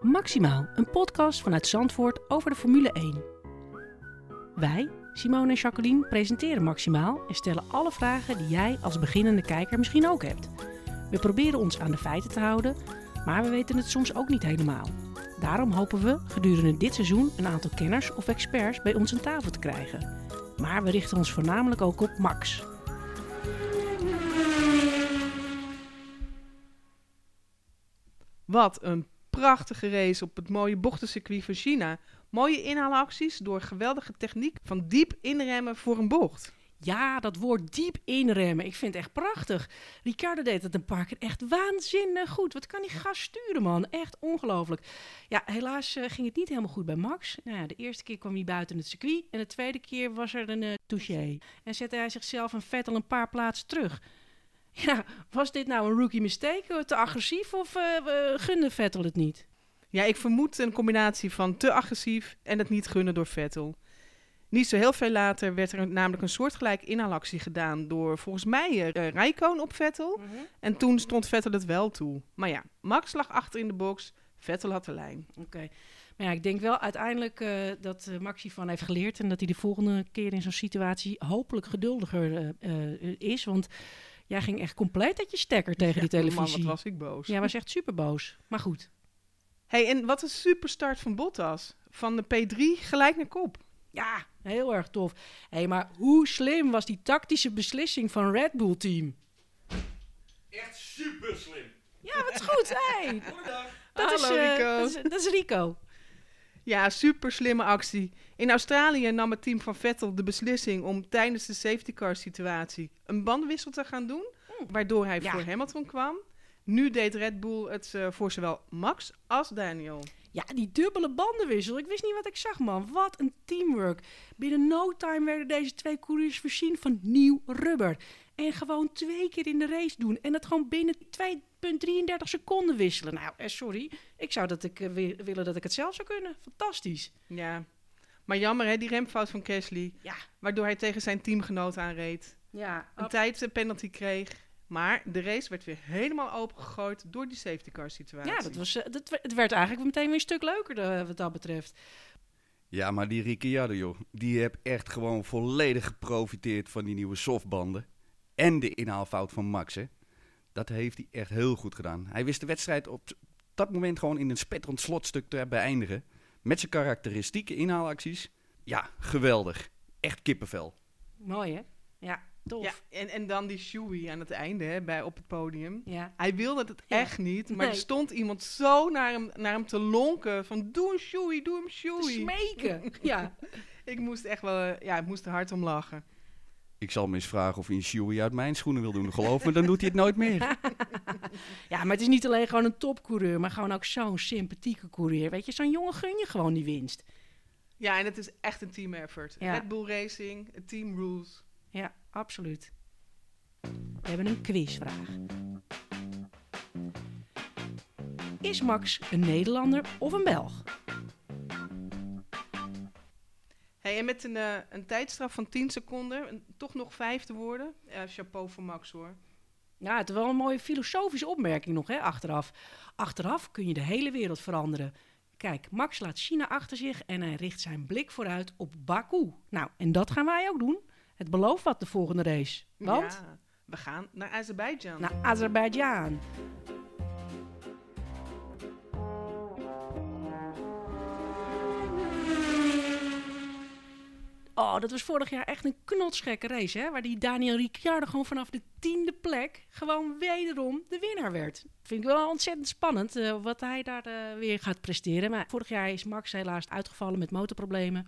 Maximaal, een podcast vanuit Zandvoort over de Formule 1. Wij, Simone en Jacqueline, presenteren Maximaal en stellen alle vragen die jij als beginnende kijker misschien ook hebt. We proberen ons aan de feiten te houden, maar we weten het soms ook niet helemaal. Daarom hopen we gedurende dit seizoen een aantal kenners of experts bij ons aan tafel te krijgen. Maar we richten ons voornamelijk ook op Max. Wat een prachtige race op het mooie bochtencircuit van China. Mooie inhaalacties door geweldige techniek van diep inremmen voor een bocht. Ja, dat woord diep inremmen. Ik vind het echt prachtig. Ricardo deed het een paar keer echt waanzinnig goed. Wat kan die gas sturen, man? Echt ongelooflijk. Ja, helaas eh, ging het niet helemaal goed bij Max. Nou ja, de eerste keer kwam hij buiten het circuit. En de tweede keer was er een uh, touché. En zette hij zichzelf en Vettel een paar plaatsen terug. Ja, was dit nou een rookie mistake? Te agressief of uh, gunde Vettel het niet? Ja, ik vermoed een combinatie van te agressief en het niet gunnen door Vettel. Niet zo heel veel later werd er namelijk een soortgelijk inhaalactie gedaan door volgens mij uh, Rijkoon op Vettel. Mm -hmm. En toen stond Vettel het wel toe. Maar ja, Max lag achter in de box, Vettel had de lijn. Oké. Okay. Maar ja, ik denk wel uiteindelijk uh, dat uh, Max hiervan heeft geleerd en dat hij de volgende keer in zo'n situatie hopelijk geduldiger is. Want jij ging echt compleet uit je stekker tegen ja, die televisie. Man, wat was ik boos. Ja, was echt super boos. Maar goed. hey, en wat een superstart van Bottas. Van de P3 gelijk naar kop. Ja, heel erg tof. Hé, hey, maar hoe slim was die tactische beslissing van Red Bull team? Echt super slim. Ja, wat is goed. Hey. Dat, Hallo, is, uh, Rico. dat, is, dat is Rico. Ja, super slimme actie. In Australië nam het team van Vettel de beslissing om tijdens de safety car situatie een bandenwissel te gaan doen, Hm. waardoor hij Ja. voor Hamilton kwam. Nu deed Red Bull het uh, voor zowel Max als Daniel. Ja, die dubbele bandenwissel. Ik wist niet wat ik zag, man. Wat een teamwork. Binnen no time werden deze twee coureurs voorzien van nieuw rubber. En gewoon twee keer in de race doen. En dat gewoon binnen 2,33 seconden wisselen. Nou, eh, sorry. Ik zou dat ik, eh, wi- willen dat ik het zelf zou kunnen. Fantastisch. Ja. Maar jammer hè, die remfout van Kesley, Ja, waardoor hij tegen zijn teamgenoot aanreed. ja. Een tijdpenalty kreeg. Maar de race werd weer helemaal opengegooid door die safety car situatie. Ja, dat was, eh, dat, het werd eigenlijk meteen weer een stuk leuker eh, wat dat betreft. Ja, maar die Ricciardo, joh, die heeft echt gewoon volledig geprofiteerd van die nieuwe softbanden. En de inhaalfout van Max, hè. Dat heeft hij echt heel goed gedaan. Hij wist de wedstrijd op dat moment gewoon in een spetterend slotstuk te beëindigen. Met zijn karakteristieke inhaalacties. Ja, geweldig. Echt kippenvel. Mooi, hè? Ja, tof. Ja, en, en dan die shoei aan het einde hè, bij, op het podium. ja. Hij wilde het Ja. echt niet, maar Nee. er stond iemand zo naar hem, naar hem te lonken van doe een shoei, doe een Te shoei. smeken. ja. Ik moest echt wel, ja, ik moest er hard om lachen. Ik zal hem eens vragen of hij een uit mijn schoenen wil doen. Geloof me, dan doet hij het nooit meer. Ja, maar het is niet alleen gewoon een topcoureur, maar gewoon ook zo'n sympathieke coureur. Weet je, zo'n jongen gun je gewoon die winst. Ja, en het is echt een team effort. Ja. Red Bull Racing, het team rules. Ja, absoluut. We hebben een quizvraag. Is Max een Nederlander of een Belg? Hey, en met een, eh, een tijdstraf van 10 seconden, en toch nog vijf te worden. Ja, chapeau voor Max hoor. Ja, het is wel een mooie filosofische opmerking nog, hè, achteraf. Achteraf kun je de hele wereld veranderen. Kijk, Max laat China achter zich en hij richt zijn blik vooruit op Baku. Nou, en dat gaan wij ook doen. Het belooft wat de volgende race. Want Ja, we gaan naar Azerbeidzjan. naar Azerbeidzjan. Oh, dat was vorig jaar echt een knotsgekke race, hè? Waar die Daniel Ricciardo gewoon vanaf de tiende plek gewoon wederom de winnaar werd. Vind ik wel ontzettend spannend eh, wat hij daar eh, weer gaat presteren. Maar vorig jaar is Max helaas uitgevallen met motorproblemen.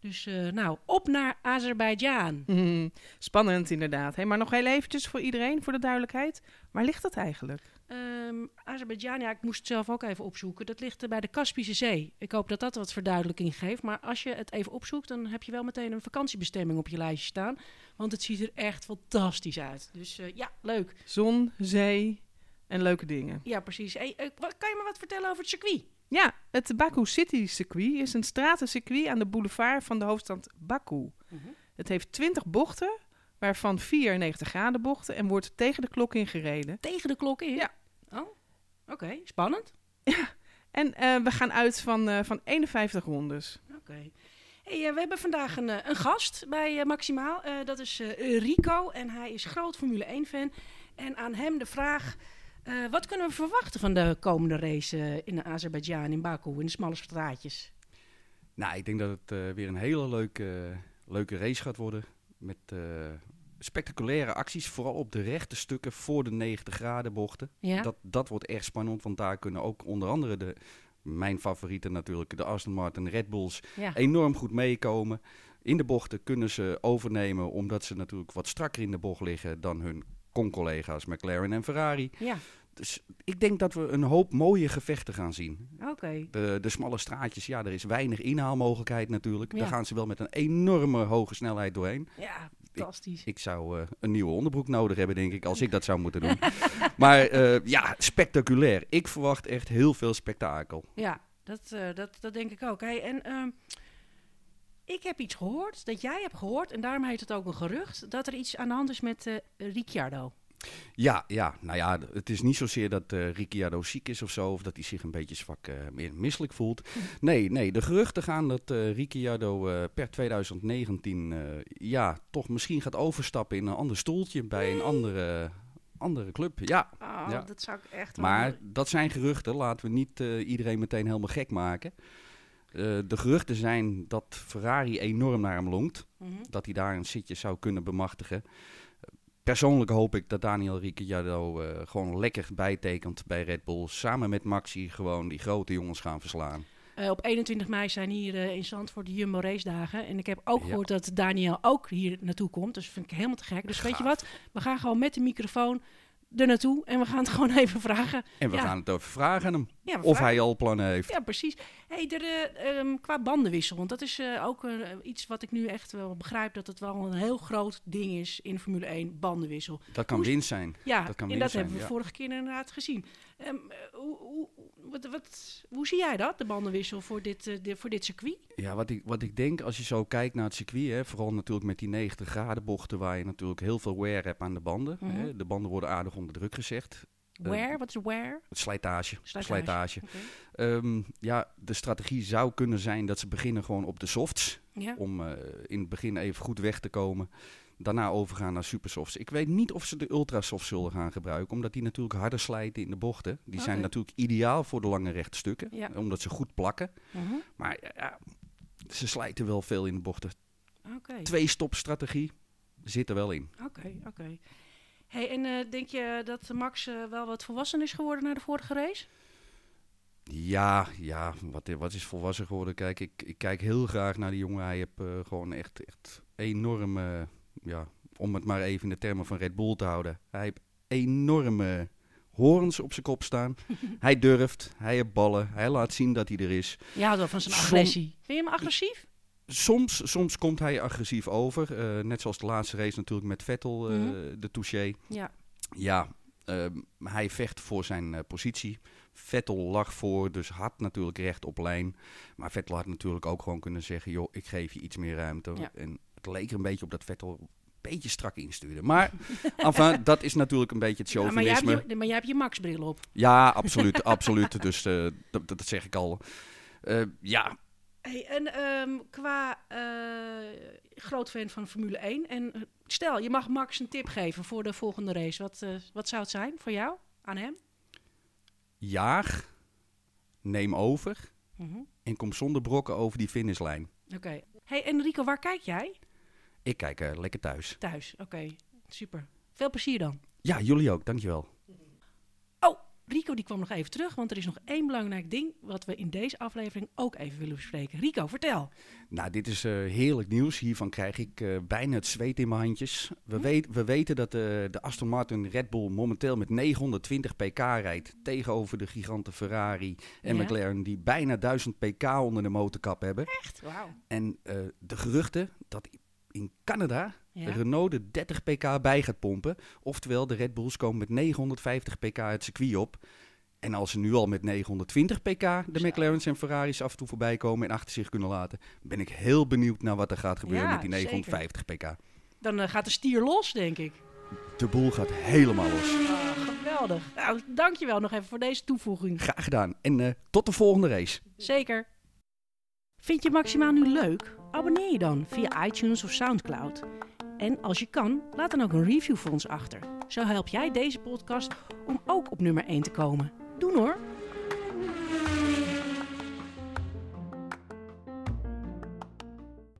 Dus eh, nou, op naar Azerbeidzjan. Mhm, Spannend inderdaad. Hey, maar nog heel eventjes voor iedereen, voor de duidelijkheid. Waar ligt dat eigenlijk? Ehm Azerbeidzjan, ja, ik moest het zelf ook even opzoeken. Dat ligt bij de Kaspische Zee. Ik hoop dat dat wat verduidelijking geeft. Maar als je het even opzoekt, dan heb je wel meteen een vakantiebestemming op je lijstje staan. Want het ziet er echt fantastisch uit. Dus eh, ja, leuk. Zon, zee en leuke dingen. Ja, precies. Hey, eh, kan je me wat vertellen over het circuit? Ja, het Baku City circuit is een stratencircuit aan de boulevard van de hoofdstad Baku. Het heeft 20 bochten, waarvan 4 90 graden bochten en wordt tegen de klok ingereden. Tegen de klok in? Ja. Oh, oké. Spannend. En eh, we gaan uit van, eh, van 51 rondes. Oké. Hey, eh, we hebben vandaag een, een gast bij Maximaal. Eh, dat is Rico en hij is groot Formule 1-fan. En aan hem de vraag, eh, wat kunnen we verwachten van de komende race in Azerbeidzjan, in Baku, in de smalle straatjes? Nou, ik denk dat het eh, weer een hele leuke, leuke race gaat worden. Met eh, spectaculaire acties, vooral op de rechte stukken voor de 90 graden bochten. Ja? Dat, dat wordt echt spannend, want daar kunnen ook onder andere de, mijn favorieten natuurlijk, de Aston Martin Red Bulls, ja. enorm goed meekomen. In de bochten kunnen ze overnemen, omdat ze natuurlijk wat strakker in de bocht liggen dan hun con-collega's McLaren en Ferrari. Ja, Dus ik denk dat we een hoop mooie gevechten gaan zien. oké. De, de smalle straatjes, ja, er is weinig inhaalmogelijkheid natuurlijk. Ja. Daar gaan ze wel met een enorme hoge snelheid doorheen. Ja, fantastisch. Ik zou eh, een nieuwe onderbroek nodig hebben, denk ik, als ik dat zou moeten doen. maar eh, ja, spectaculair. Ik verwacht echt heel veel spektakel. Ja, dat, eh, dat, dat denk ik ook. Hey, en ehm, ik heb iets gehoord, dat jij hebt gehoord, en daarom heet het ook een gerucht, dat er iets aan de hand is met Ricciardo. Ja, ja, nou ja, het is niet zozeer dat eh Ricciardo ziek is of zo, of dat hij zich een beetje zwak eh, meer misselijk voelt. Nee, nee, de geruchten gaan dat eh Ricciardo per 2019 eh, ja, toch misschien gaat overstappen in een ander stoeltje bij een andere, andere club. Ja, Oh, Ja. dat zou ik echt maar dat zijn geruchten, laten we niet iedereen meteen helemaal gek maken. De geruchten zijn dat Ferrari enorm naar hem longt Mhm. dat hij daar een zitje zou kunnen bemachtigen. Persoonlijk hoop ik dat Daniel Ricciardo eh, gewoon lekker bijtekent bij Red Bull. Samen met Maxi gewoon die grote jongens gaan verslaan. Eh, op 21 mei zijn hier eh, in Zandvoort de Jumbo Race Dagen. En ik heb ook Ja. gehoord dat Daniel ook hier naartoe komt. Dus vind ik helemaal te gek. Dus weet je wat? We gaan gewoon met de microfoon er naartoe. En we gaan het gewoon even vragen. En we Ja. gaan het over vragen hem. Ja, Of vragen- hij al plannen heeft. Ja, precies. Hey, de, de, ehm, qua bandenwissel, want dat is eh, ook eh, iets wat ik nu echt wel begrijp... dat het wel een heel groot ding is in Formule 1, bandenwissel. Dat kan winst zijn. Ja, Dat kan en dat zijn, hebben we ja. vorige keer inderdaad gezien. Ehm, eh, hoe, hoe, wat, wat, hoe zie jij dat, de bandenwissel voor dit, eh, voor dit circuit? Ja, wat ik, wat ik denk als je zo kijkt naar het circuit, hè, vooral natuurlijk met die 90 graden bochten waar je natuurlijk heel veel wear hebt aan de banden. Mhm. hè. De banden worden aardig onder druk gezet. Eh, Where? Wat is where? Het slijtage. Slijtage. slijtage. Ehm, ja, de strategie zou kunnen zijn dat ze beginnen gewoon op de softs. Ja. om eh, in het begin even goed weg te komen. Daarna overgaan naar supersofts. Ik weet niet of ze de ultrasofts zullen gaan gebruiken, omdat die natuurlijk harder slijten in de bochten. Die zijn natuurlijk ideaal voor de lange rechte stukken, Ja. omdat ze goed plakken. Mhm. Maar ja, ze slijten wel veel in de bochten. Oké, Twee stop strategie zit er wel in. oké, oké. Hey, en eh, denk je dat Max eh, wel wat volwassen is geworden na de vorige race? Ja, ja, wat, wat is volwassen geworden? Kijk, ik, ik kijk heel graag naar die jongen. Hij heeft eh, gewoon echt, echt enorme, ja, om het maar even in de termen van Red Bull te houden. Hij heeft enorme horens op zijn kop staan. hij durft, hij heeft ballen, hij laat zien dat hij er is. Ja, wel van zijn Som- agressie. Vind je hem agressief? Soms, soms komt hij agressief over. eh, net zoals de laatste race natuurlijk met Vettel, eh, Mhm. de touché. Ja. Ja, ehm, hij vecht voor zijn eh, positie. Vettel lag voor, dus had natuurlijk recht op lijn. Maar Vettel had natuurlijk ook gewoon kunnen zeggen... joh, ik geef je iets meer ruimte. Ja. En het leek er een beetje op dat Vettel een beetje strak instuurde. Maar enfin, dat is natuurlijk een beetje het Ja, maar, jij chauvinisme. hebt je, maar jij hebt je Max-bril op. Ja, absoluut, absoluut. Dus eh, dat, dat zeg ik al. Eh, ja, Hey, en ehm, qua eh, groot fan van Formule 1. En stel, je mag Max een tip geven voor de volgende race. Wat, eh, wat zou het zijn voor jou, aan hem? jaag, neem over... Mhm. en kom zonder brokken over die finishlijn. Oké. Hey, en Rico, waar kijk jij? Ik kijk eh, lekker thuis. Thuis. Oké, super. Veel plezier dan. Ja, jullie ook, dankjewel. Oh, Rico die kwam nog even terug, want er is nog één belangrijk ding wat we in deze aflevering ook even willen bespreken. Rico, vertel. Nou, dit is eh, heerlijk nieuws. Hiervan krijg ik eh, bijna het zweet in mijn handjes. We, weet, we weten dat de Aston Martin Red Bull momenteel met 920 pk rijdt. Tegenover de giganten Ferrari en Ja. McLaren die bijna 1000 pk onder de motorkap hebben. Echt? Wauw. En de geruchten dat in Canada Ja. Renault de 30 pk bij gaat pompen. Oftewel, de Red Bulls komen met 950 pk het circuit op. En als ze nu al met 920 pk de Zo. McLaren's en Ferraris af en toe voorbij komen en achter zich kunnen laten, ben ik heel benieuwd naar wat er gaat gebeuren Ja, met die 950 pk. Dan eh, gaat de stier los, denk ik. De boel gaat helemaal los. Ah, geweldig. Geweldig. Nou, dankjewel nog even voor deze toevoeging. Graag gedaan. En eh, tot de volgende race. Zeker. Vind je Maximaal nu leuk? Abonneer je dan via iTunes of Soundcloud. En als je kan, laat dan ook een review voor ons achter. Zo help jij deze podcast om ook op nummer 1 te komen. Doen hoor!